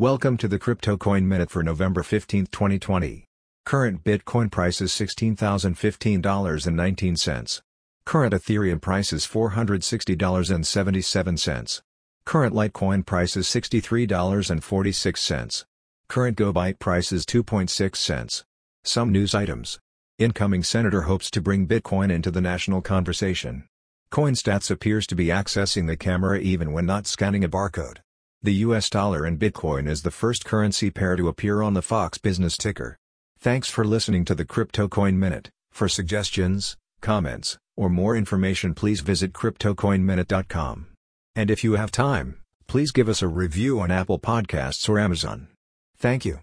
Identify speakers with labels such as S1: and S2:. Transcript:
S1: Welcome to the Crypto Coin Minute for November 15, 2020. Current Bitcoin price is $16,015.19. Current Ethereum price is $460.77. Current Litecoin price is $63.46. Current GoByte price is 2.6 cents. Some news items. Incoming senator hopes to bring Bitcoin into the national conversation. CoinStats appears to be accessing the camera even when not scanning a barcode. The US dollar and Bitcoin is the first currency pair to appear on the Fox Business ticker. Thanks for listening to the Crypto Coin Minute. For suggestions, comments, or more information please visit cryptocoinminute.com. And if you have time, please give us a review on Apple Podcasts or Amazon. Thank you.